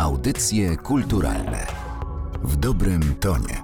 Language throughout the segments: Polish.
Audycje kulturalne w dobrym tonie.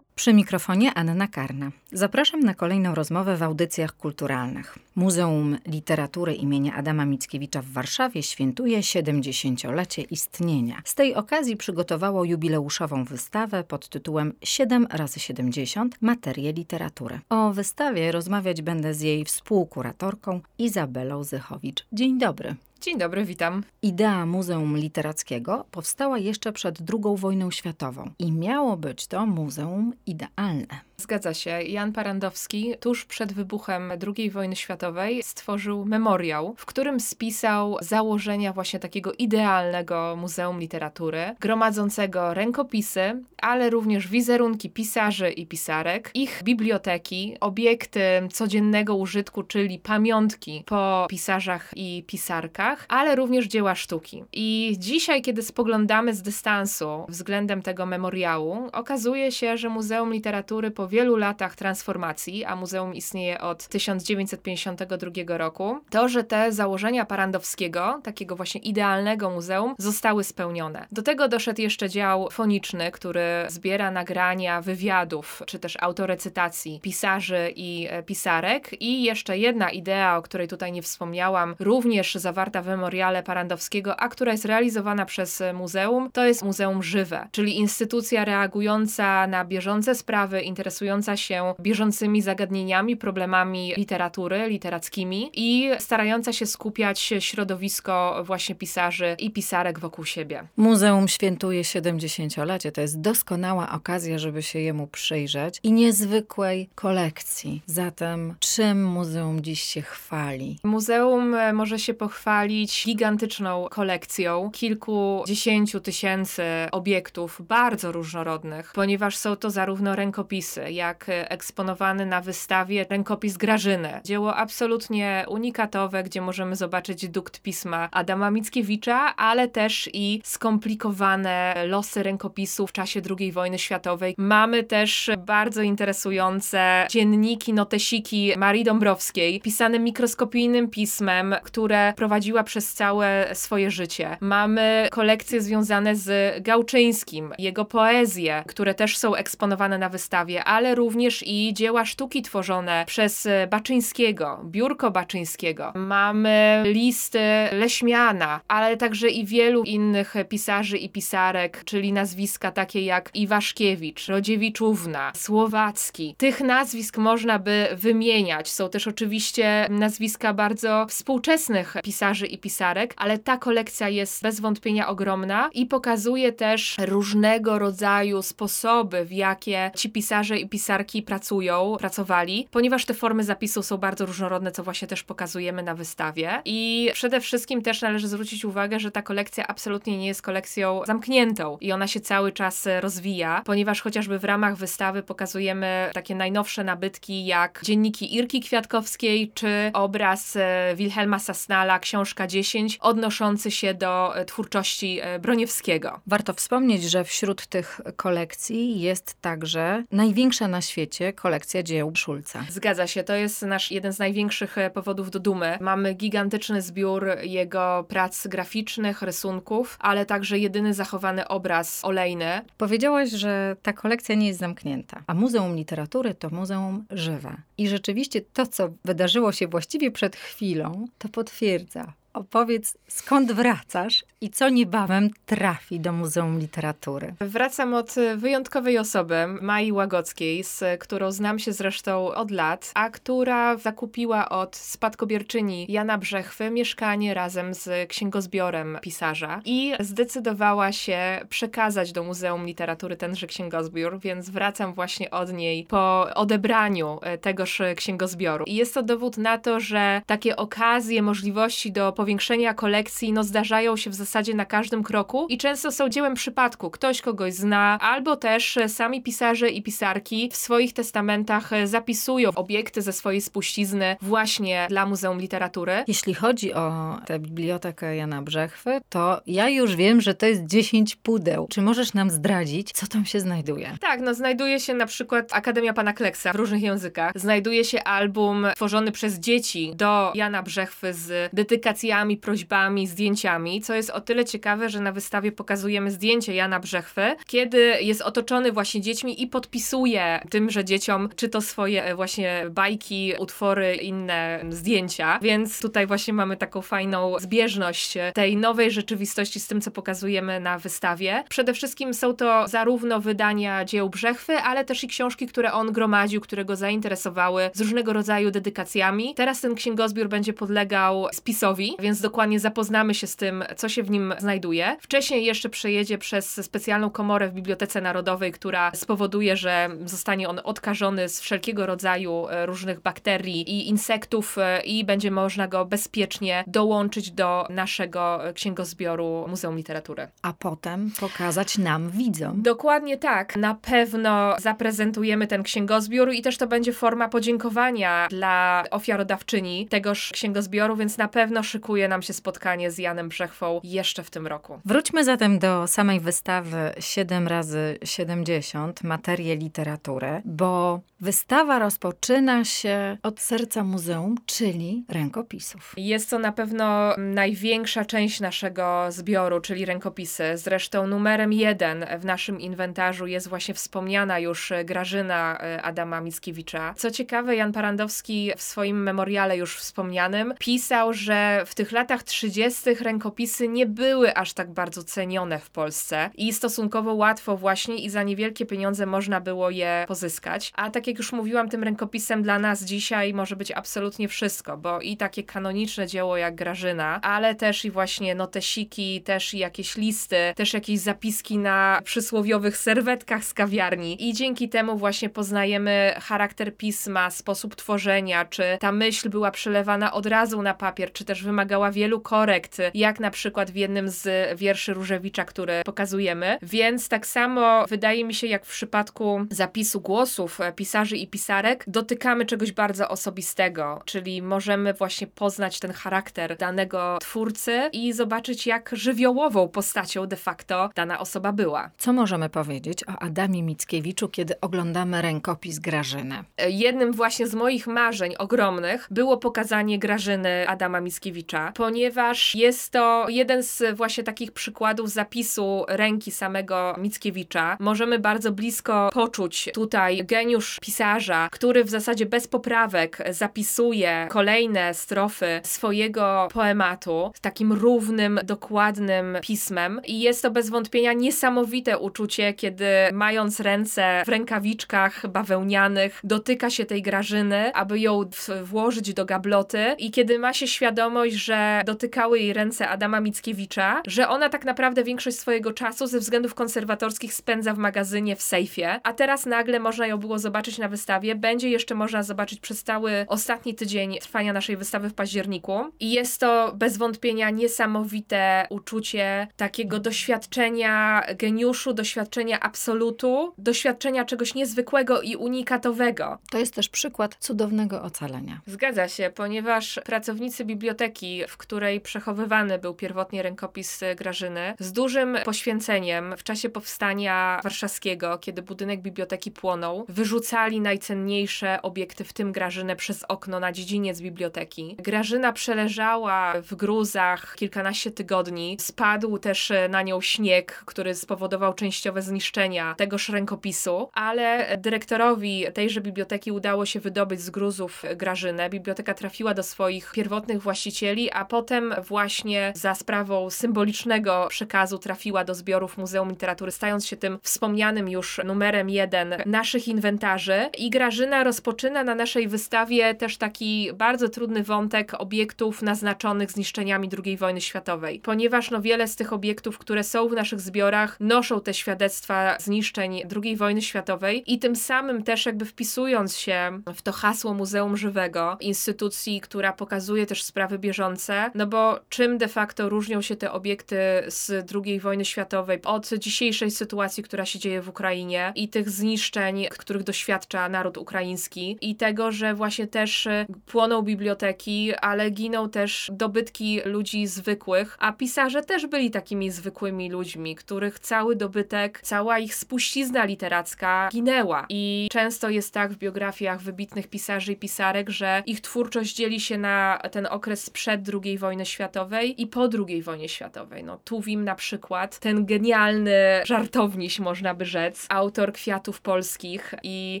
Przy mikrofonie Anna Karna. Zapraszam na kolejną rozmowę w audycjach kulturalnych. Muzeum Literatury imienia Adama Mickiewicza w Warszawie świętuje 70-lecie istnienia. Z tej okazji przygotowało jubileuszową wystawę pod tytułem 7 razy 70 Materie literatury. O wystawie rozmawiać będę z jej współkuratorką Izabelą Zychowicz. Dzień dobry. Dzień dobry, witam. Idea Muzeum Literackiego powstała jeszcze przed II wojną światową i miało być to muzeum idealne. Zgadza się. Jan Parandowski tuż przed wybuchem II wojny światowej stworzył memoriał, w którym spisał założenia właśnie takiego idealnego muzeum literatury, gromadzącego rękopisy, ale również wizerunki pisarzy i pisarek, ich biblioteki, obiekty codziennego użytku, czyli pamiątki po pisarzach i pisarkach, ale również dzieła sztuki. I dzisiaj, kiedy spoglądamy z dystansu względem tego memoriału, okazuje się, że Muzeum Literatury po wielu latach transformacji, a muzeum istnieje od 1952 roku, to, że te założenia Parandowskiego, takiego właśnie idealnego muzeum, zostały spełnione. Do tego doszedł jeszcze dział foniczny, który zbiera nagrania wywiadów, czy też autorecytacji pisarzy i e, pisarek. I jeszcze jedna idea, o której tutaj nie wspomniałam, również zawarta w memoriale Parandowskiego, a która jest realizowana przez muzeum, to jest Muzeum Żywe, czyli instytucja reagująca na bieżące sprawy, interesująca się bieżącymi zagadnieniami, problemami literatury, literackimi i starająca się skupiać środowisko właśnie pisarzy i pisarek wokół siebie. Muzeum świętuje 70-lecie. To jest doskonała okazja, żeby się jemu przyjrzeć i niezwykłej kolekcji. Zatem czym muzeum dziś się chwali? Muzeum e, może się pochwalić gigantyczną kolekcją kilkudziesięciu tysięcy obiektów, bardzo różnorodnych, ponieważ są to zarówno rękopisy, jak eksponowany na wystawie rękopis Grażyny. Dzieło absolutnie unikatowe, gdzie możemy zobaczyć dukt pisma Adama Mickiewicza, ale też i skomplikowane losy rękopisów w czasie II wojny światowej. Mamy też bardzo interesujące dzienniki, notesiki Marii Dąbrowskiej, pisane mikroskopijnym pismem, które prowadziła przez całe swoje życie. Mamy kolekcje związane z Gałczyńskim, jego poezje, które też są eksponowane na wystawie, ale również i dzieła sztuki tworzone przez Baczyńskiego, biurko Baczyńskiego. Mamy listy Leśmiana, ale także i wielu innych pisarzy i pisarek, czyli nazwiska takie jak Iwaszkiewicz, Rodziewiczówna, Słowacki. Tych nazwisk można by wymieniać. Są też oczywiście nazwiska bardzo współczesnych pisarzy i pisarek, ale ta kolekcja jest bez wątpienia ogromna i pokazuje też różnego rodzaju sposoby, w jakie ci pisarze i pisarki pracują, pracowali, ponieważ te formy zapisu są bardzo różnorodne, co właśnie też pokazujemy na wystawie. I przede wszystkim też należy zwrócić uwagę, że ta kolekcja absolutnie nie jest kolekcją zamkniętą i ona się cały czas rozwija, ponieważ chociażby w ramach wystawy pokazujemy takie najnowsze nabytki, jak dzienniki Irki Kwiatkowskiej, czy obraz e, Wilhelma Sasnala, książka 10, odnoszący się do e, twórczości e, Broniewskiego. Warto wspomnieć, że wśród tych kolekcji jest także największa na świecie kolekcja dzieł Szulca. Zgadza się, to jest nasz jeden z największych powodów do dumy. Mamy gigantyczny zbiór jego prac graficznych, rysunków, ale także jedyny zachowany obraz olejny. Powiedziałaś, że ta kolekcja nie jest zamknięta, a Muzeum Literatury to muzeum żywe. I rzeczywiście to, co wydarzyło się właściwie przed chwilą, to potwierdza opowiedz, skąd wracasz i co niebawem trafi do Muzeum Literatury. Wracam od wyjątkowej osoby, Mai Łagockiej, z którą znam się zresztą od lat, a która zakupiła od spadkobierczyni Jana Brzechwy mieszkanie razem z księgozbiorem pisarza i zdecydowała się przekazać do Muzeum Literatury tenże księgozbiór, więc wracam właśnie od niej po odebraniu tegoż księgozbioru. I jest to dowód na to, że takie okazje, możliwości do powiększenia kolekcji no, zdarzają się w zasadzie na każdym kroku i często są dziełem przypadku. Ktoś kogoś zna, albo też sami pisarze i pisarki w swoich testamentach zapisują obiekty ze swojej spuścizny właśnie dla Muzeum Literatury. Jeśli chodzi o tę bibliotekę Jana Brzechwy, to ja już wiem, że to jest 10 pudeł. Czy możesz nam zdradzić, co tam się znajduje? Tak, no znajduje się na przykład Akademia Pana Kleksa w różnych językach. Znajduje się album tworzony przez dzieci do Jana Brzechwy z dedykacjami prośbami, zdjęciami, co jest o tyle ciekawe, że na wystawie pokazujemy zdjęcie Jana Brzechwy, kiedy jest otoczony właśnie dziećmi i podpisuje tymże dzieciom, czy to swoje e, właśnie bajki, utwory, inne zdjęcia. Więc tutaj właśnie mamy taką fajną zbieżność tej nowej rzeczywistości z tym, co pokazujemy na wystawie. Przede wszystkim są to zarówno wydania dzieł Brzechwy, ale też i książki, które on gromadził, które go zainteresowały z różnego rodzaju dedykacjami. Teraz ten księgozbiór będzie podlegał spisowi, więc dokładnie zapoznamy się z tym, co się w nim znajduje. Wcześniej jeszcze przejedzie przez specjalną komorę w Bibliotece Narodowej, która spowoduje, że zostanie on odkażony z wszelkiego rodzaju e, różnych bakterii i insektów e, i będzie można go bezpiecznie dołączyć do naszego księgozbioru Muzeum Literatury. A potem pokazać nam, widzom. Dokładnie tak. Na pewno zaprezentujemy ten księgozbiór i też to będzie forma podziękowania dla ofiarodawczyni tegoż księgozbioru, więc na pewno szykuje nam się spotkanie z Janem Brzechwą jeszcze w tym roku. Wróćmy zatem do samej wystawy 7 razy 70 materie literatury, bo wystawa rozpoczyna się od serca muzeum, czyli rękopisów. Jest to na pewno największa część naszego zbioru, czyli rękopisy. Zresztą numerem jeden w naszym inwentarzu jest właśnie wspomniana już Grażyna e, Adama Mickiewicza. Co ciekawe, Jan Parandowski w swoim memoriale już wspomnianym pisał, że w tych latach 30. rękopisy nie były aż tak bardzo cenione w Polsce i stosunkowo łatwo właśnie i za niewielkie pieniądze można było je pozyskać. A tak jak już mówiłam, tym rękopisem dla nas dzisiaj może być absolutnie wszystko, bo i takie kanoniczne dzieło jak Grażyna, ale też i właśnie notesiki, też i jakieś listy, też jakieś zapiski na przysłowiowych serwetkach z kawiarni i dzięki temu właśnie poznajemy charakter pisma, sposób tworzenia, czy ta myśl była przelewana od razu na papier, czy też wymagała wielu korekt, jak na przykład w jednym z wierszy Różewicza, który pokazujemy. Więc tak samo wydaje mi się, jak w przypadku zapisu głosów pisarzy i pisarek, dotykamy czegoś bardzo osobistego, czyli możemy właśnie poznać ten charakter danego twórcy i zobaczyć, jak żywiołową postacią de facto dana osoba była. Co możemy powiedzieć o Adamie Mickiewiczu, kiedy oglądamy rękopis Grażyny? Jednym właśnie z moich marzeń ogromnych było pokazanie Grażyny Adama Mickiewicza, ponieważ jest to jeden z właśnie takich przykładów zapisu ręki samego Mickiewicza. Możemy bardzo blisko poczuć tutaj geniusz pisarza, który w zasadzie bez poprawek zapisuje kolejne strofy swojego poematu z takim równym, dokładnym pismem i jest to bez wątpienia niesamowite uczucie, kiedy mając ręce w rękawiczkach bawełnianych dotyka się tej Grażyny, aby ją włożyć do gabloty i kiedy ma się świadomość, że dotykały jej ręce Adama Mickiewicza, że ona tak naprawdę większość swojego czasu ze względów konserwatorskich spędza w magazynie w sejfie, a teraz nagle można ją było zobaczyć na wystawie, będzie jeszcze można zobaczyć przez cały ostatni tydzień trwania naszej wystawy w październiku i jest to bez wątpienia niesamowite uczucie takiego doświadczenia geniuszu, doświadczenia absolutu, doświadczenia czegoś niezwykłego i unikatowego. To jest też przykład cudownego ocalenia. Zgadza się, ponieważ pracownicy biblioteki, w której przechowywany był pierwotnie rękopis Grażyny, z dużym poświęceniem w czasie powstania warszawskiego, kiedy budynek biblioteki płonął, wyrzucali najcenniejsze obiekty, w tym Grażynę, przez okno na dziedziniec biblioteki. Grażyna przeleżała w gruzach kilkanaście tygodni. Spadł też na nią śnieg, który spowodował częściowe zniszczenia tegoż rękopisu, ale dyrektorowi tejże biblioteki udało się wydobyć z gruzów Grażynę. Biblioteka trafiła do swoich pierwotnych właścicieli, a potem właśnie za sprawą symbolicznego przekazu trafiła do zbiorów Muzeum Literatury, stając się tym wspomnianym już numerem jeden naszych inwentarzy. I Grażyna rozpoczyna na naszej wystawie też taki bardzo trudny wątek obiektów naznaczonych zniszczeniami II wojny światowej, ponieważ no wiele z tych obiektów, które są w naszych zbiorach, noszą te świadectwa zniszczeń II wojny światowej i tym samym też jakby wpisując się w to hasło Muzeum Żywego, instytucji, która pokazuje też sprawy bieżące, no bo czym de facto różnią się te obiekty z II wojny światowej od dzisiejszej sytuacji, która się dzieje w Ukrainie i tych zniszczeń, których doświadcza naród ukraiński i tego, że właśnie też y, płoną biblioteki, ale giną też dobytki ludzi zwykłych, a pisarze też byli takimi zwykłymi ludźmi, których cały dobytek, cała ich spuścizna literacka ginęła. I często jest tak w biografiach wybitnych pisarzy i pisarek, że ich twórczość dzieli się na ten okres sprzed II wojny światowej i po II wojnie światowej. No, Tuwim na przykład, ten genialny żartowniś, można by rzec, autor Kwiatów Polskich i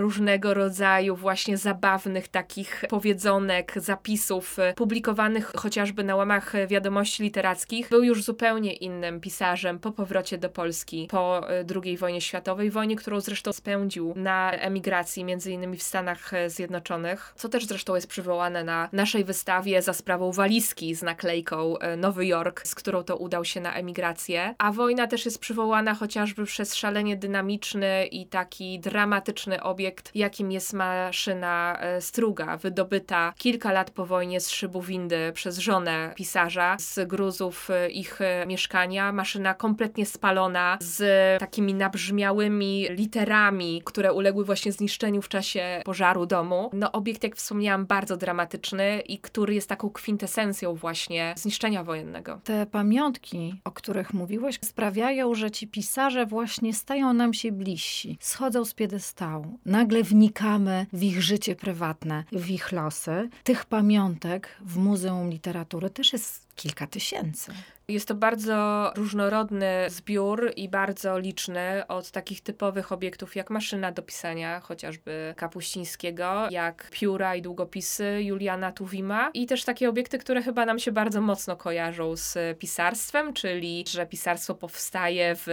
różnego rodzaju właśnie zabawnych takich powiedzonek, zapisów publikowanych chociażby na łamach wiadomości literackich, był już zupełnie innym pisarzem po powrocie do Polski po II wojnie światowej, wojnie, którą zresztą spędził na emigracji, między innymi w Stanach Zjednoczonych, co też zresztą jest przywołane na naszej wystawie za sprawą walizki z naklejką e, Nowy Jork, z którą to udał się na emigrację. A wojna też jest przywołana chociażby przez szalenie dynamiczny i taki dramatyczny obiekt, jakim jest maszyna e, Struga, wydobyta kilka lat po wojnie z szybu windy przez żonę pisarza z gruzów e, ich mieszkania. Maszyna kompletnie spalona, z takimi nabrzmiałymi literami, które uległy właśnie zniszczeniu w czasie pożaru domu. No obiekt, jak wspomniałam, bardzo dramatyczny i który jest taką kwintesencją właśnie zniszczenia wojennego. Te pamiątki, o których mówiłeś, sprawiają, że ci pisarze właśnie stają nam się bliżsi, schodzą z piedestału. Nagle wnikamy w ich życie prywatne, w ich losy. Tych pamiątek w Muzeum Literatury też jest kilka tysięcy. Jest to bardzo różnorodny zbiór i bardzo liczny od takich typowych obiektów jak maszyna do pisania, chociażby Kapuścińskiego, jak pióra i długopisy Juliana Tuwima i też takie obiekty, które chyba nam się bardzo mocno kojarzą z pisarstwem, czyli że pisarstwo powstaje w,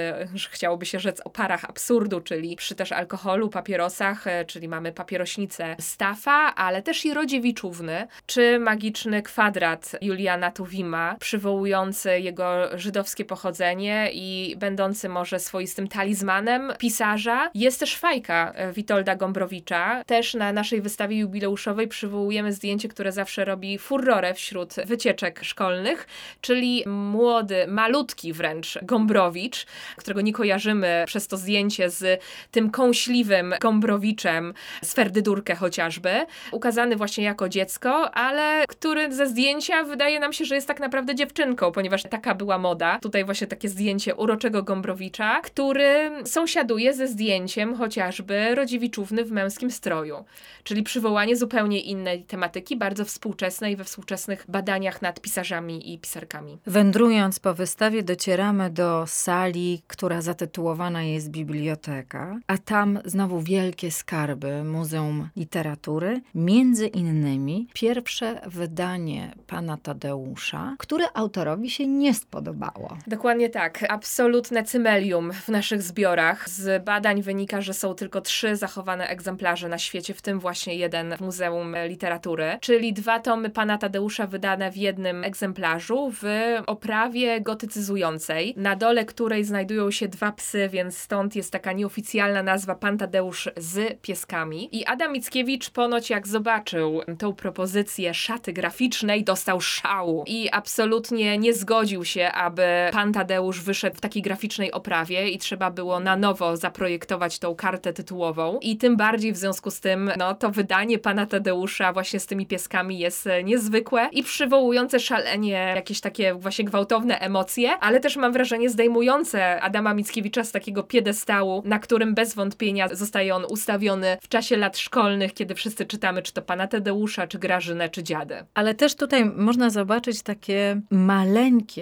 chciałoby się rzec, oparach absurdu, czyli przy też alkoholu, papierosach, e, czyli mamy papierośnicę Stafa, ale też i Rodziewiczówny, czy magiczny kwadrat Juliana Tuwima, przywołujący jego żydowskie pochodzenie i będący może swoistym talizmanem pisarza. Jest też fajka e, Witolda Gombrowicza. Też na naszej wystawie jubileuszowej przywołujemy zdjęcie, które zawsze robi furorę wśród wycieczek szkolnych, czyli młody, malutki wręcz Gombrowicz, którego nie kojarzymy przez to zdjęcie z tym kąśliwym Gombrowiczem z Ferdydurkę chociażby, ukazany właśnie jako dziecko, ale który ze zdjęcia wydaje nam się, że jest tak naprawdę dziewczynką, ponieważ tak taka była moda. Tutaj właśnie takie zdjęcie uroczego Gombrowicza, który sąsiaduje ze zdjęciem chociażby Rodziewiczówny w męskim stroju. Czyli przywołanie zupełnie innej tematyki, bardzo współczesnej we współczesnych badaniach nad pisarzami i pisarkami. Wędrując po wystawie docieramy do sali, która zatytułowana jest Biblioteka, a tam znowu wielkie skarby Muzeum Literatury, między innymi pierwsze wydanie pana Tadeusza, które autorowi się nie nie spodobało. Dokładnie tak. Absolutne cymelium w naszych zbiorach. Z badań wynika, że są tylko trzy zachowane egzemplarze na świecie, w tym właśnie jeden w Muzeum Literatury, czyli dwa tomy pana Tadeusza wydane w jednym egzemplarzu w oprawie gotycyzującej, na dole której znajdują się dwa psy, więc stąd jest taka nieoficjalna nazwa Pan Tadeusz z pieskami. I Adam Mickiewicz ponoć jak zobaczył tą propozycję szaty graficznej, dostał szału i absolutnie nie zgodził zgodził się, aby pan Tadeusz wyszedł w takiej graficznej oprawie i trzeba było na nowo zaprojektować tą kartę tytułową. I tym bardziej w związku z tym, no to wydanie pana Tadeusza właśnie z tymi pieskami jest e, niezwykłe i przywołujące szalenie jakieś takie właśnie gwałtowne emocje, ale też mam wrażenie zdejmujące Adama Mickiewicza z takiego piedestału, na którym bez wątpienia zostaje on ustawiony w czasie lat szkolnych, kiedy wszyscy czytamy czy to pana Tadeusza, czy Grażynę, czy dziadę. Ale też tutaj można zobaczyć takie maleńkie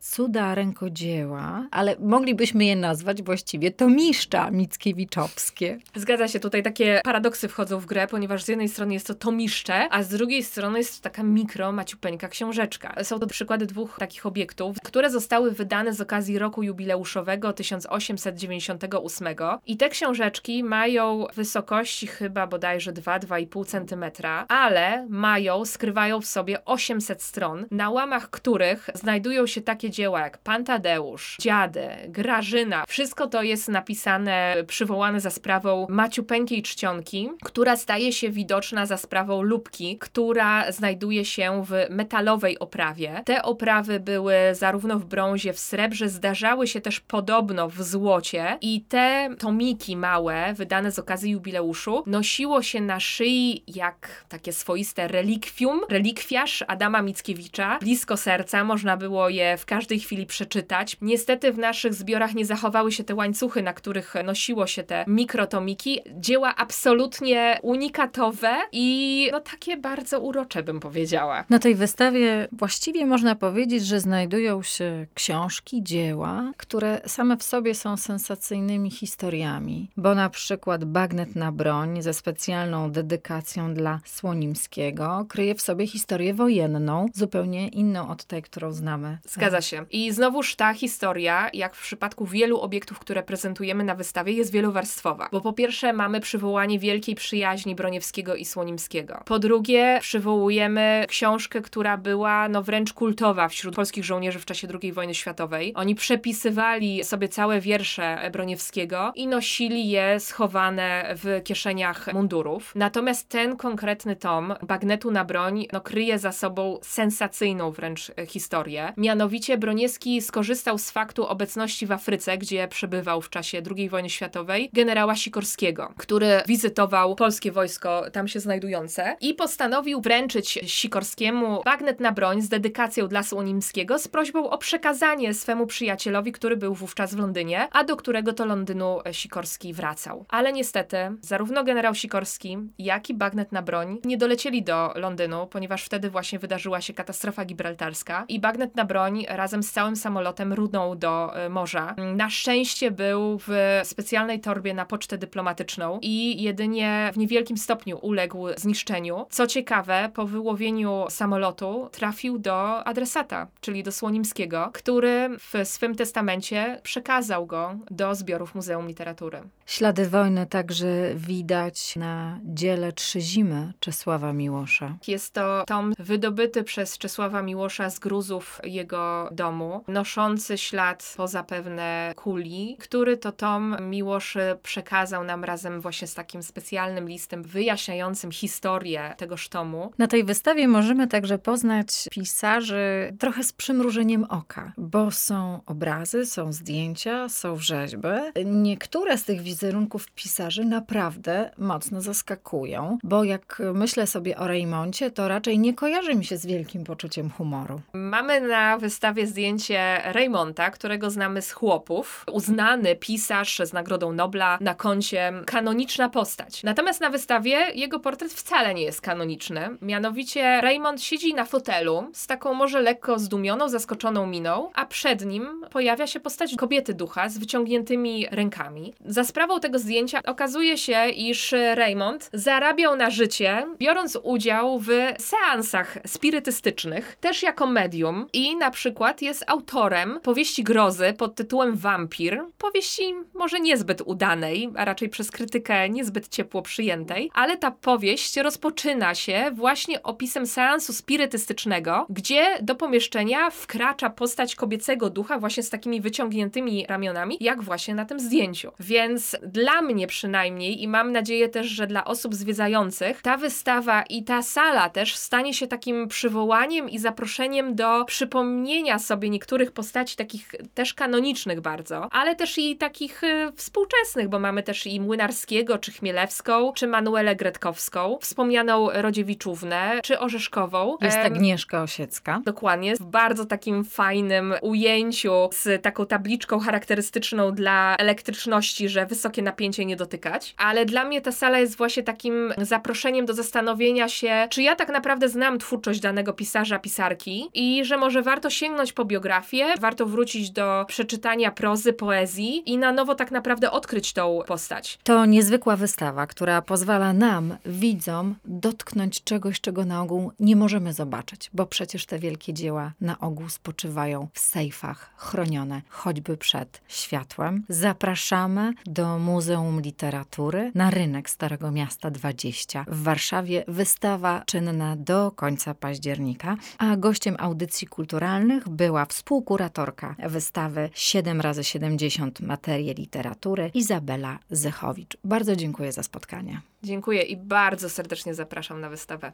cuda rękodzieła, ale moglibyśmy je nazwać właściwie tomiszcza mickiewiczowskie. Zgadza się, tutaj takie paradoksy wchodzą w grę, ponieważ z jednej strony jest to tomiszcze, a z drugiej strony jest to taka mikro, maciupeńka książeczka. Są to przykłady dwóch takich obiektów, które zostały wydane z okazji roku jubileuszowego 1898 i te książeczki mają wysokości chyba bodajże 2-2,5 cm, ale mają, skrywają w sobie 800 stron, na łamach których znajdują się takie dzieła jak Pan Tadeusz, Dziady, Grażyna. Wszystko to jest napisane, przywołane za sprawą Maciupeńkiej Czcionki, która staje się widoczna za sprawą lubki, która znajduje się w metalowej oprawie. Te oprawy były zarówno w brązie, w srebrze, zdarzały się też podobno w złocie i te tomiki małe, wydane z okazji jubileuszu, nosiło się na szyi jak takie swoiste relikwium, relikwiarz Adama Mickiewicza. Blisko serca można było je w każdej chwili przeczytać. Niestety w naszych zbiorach nie zachowały się te łańcuchy, na których nosiło się te mikrotomiki. Dzieła absolutnie unikatowe i no takie bardzo urocze bym powiedziała. Na tej wystawie właściwie można powiedzieć, że znajdują się książki, dzieła, które same w sobie są sensacyjnymi historiami, bo na przykład Bagnet na broń ze specjalną dedykacją dla Słonimskiego kryje w sobie historię wojenną, zupełnie inną od tej, którą znamy. Zgadza się. I znowuż ta historia, jak w przypadku wielu obiektów, które prezentujemy na wystawie, jest wielowarstwowa. Bo po pierwsze mamy przywołanie wielkiej przyjaźni Broniewskiego i Słonimskiego. Po drugie przywołujemy książkę, która była no wręcz kultowa wśród polskich żołnierzy w czasie II wojny światowej. Oni przepisywali sobie całe wiersze Broniewskiego i nosili je schowane w kieszeniach mundurów. Natomiast ten konkretny tom, Bagnetu na broń, no kryje za sobą sensacyjną wręcz historię. Mianowicie Broniewski skorzystał z faktu obecności w Afryce, gdzie przebywał w czasie II wojny światowej, generała Sikorskiego, który wizytował polskie wojsko tam się znajdujące i postanowił wręczyć Sikorskiemu bagnet na broń z dedykacją dla Słonimskiego z prośbą o przekazanie swemu przyjacielowi, który był wówczas w Londynie, a do którego to Londynu Sikorski wracał. Ale niestety zarówno generał Sikorski, jak i bagnet na broń nie dolecieli do Londynu, ponieważ wtedy właśnie wydarzyła się katastrofa gibraltarska i bagnet na broń razem z całym samolotem runął do e, morza. Na szczęście był w specjalnej torbie na pocztę dyplomatyczną i jedynie w niewielkim stopniu uległ zniszczeniu. Co ciekawe, po wyłowieniu samolotu trafił do adresata, czyli do Słonimskiego, który w swym testamencie przekazał go do zbiorów Muzeum Literatury. Ślady wojny także widać na dziele Trzy Zimy Czesława Miłosza. Jest to tom wydobyty przez Czesława Miłosza z gruzów jego domu, noszący ślad po zapewne kuli, który to tom Miłosz przekazał nam razem właśnie z takim specjalnym listem wyjaśniającym historię tegoż tomu. Na tej wystawie możemy także poznać pisarzy trochę z przymrużeniem oka, bo są obrazy, są zdjęcia, są rzeźby. Niektóre z tych wizerunków pisarzy naprawdę mocno zaskakują, bo jak myślę sobie o Reymoncie, to raczej nie kojarzy mi się z wielkim poczuciem humoru. Mamy na wystawie zdjęcie Reymonta, którego znamy z chłopów. Uznany pisarz z Nagrodą Nobla na koncie, kanoniczna postać. Natomiast na wystawie jego portret wcale nie jest kanoniczny. Mianowicie Raymond siedzi na fotelu z taką może lekko zdumioną, zaskoczoną miną, a przed nim pojawia się postać kobiety ducha z wyciągniętymi rękami. Za sprawą tego zdjęcia okazuje się, iż Raymond zarabiał na życie, biorąc udział w seansach spirytystycznych, też jako medium i na przykład jest autorem powieści grozy pod tytułem Wampir. Powieści może niezbyt udanej, a raczej przez krytykę niezbyt ciepło przyjętej, ale ta powieść rozpoczyna się właśnie opisem seansu spirytystycznego, gdzie do pomieszczenia wkracza postać kobiecego ducha właśnie z takimi wyciągniętymi ramionami, jak właśnie na tym zdjęciu. Więc dla mnie przynajmniej i mam nadzieję też, że dla osób zwiedzających, ta wystawa i ta sala też stanie się takim przywołaniem i zaproszeniem do przypomnienia sobie niektórych postaci takich też kanonicznych bardzo, ale też i takich y, współczesnych, bo mamy też i Młynarskiego, czy Chmielewską, czy Manuelę Gretkowską, wspomnianą Rodziewiczównę, czy Orzeszkową. Jest Agnieszka Osiecka. Dokładnie, w bardzo takim fajnym ujęciu z taką tabliczką charakterystyczną dla elektryczności, że wysokie napięcie nie dotykać. Ale dla mnie ta sala jest właśnie takim zaproszeniem do zastanowienia się, czy ja tak naprawdę znam twórczość danego pisarza, pisarki i że może warto sięgnąć po biografię, warto wrócić do przeczytania prozy, poezji i na nowo tak naprawdę odkryć tą postać. To niezwykła wystawa, która pozwala nam, widzom, dotknąć czegoś, czego na ogół nie możemy zobaczyć, bo przecież te wielkie dzieła na ogół spoczywają w sejfach, chronione choćby przed światłem. Zapraszamy do Muzeum Literatury na rynek Starego Miasta 20 w Warszawie. Wystawa czynna do końca października, a gościem audycji kulturalnych była współkuratorka wystawy 7 razy 70 materie literatury Izabela Zechowicz. Bardzo dziękuję za spotkanie. Dziękuję i bardzo serdecznie zapraszam na wystawę.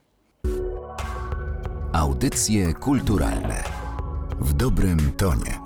Audycje kulturalne w dobrym tonie.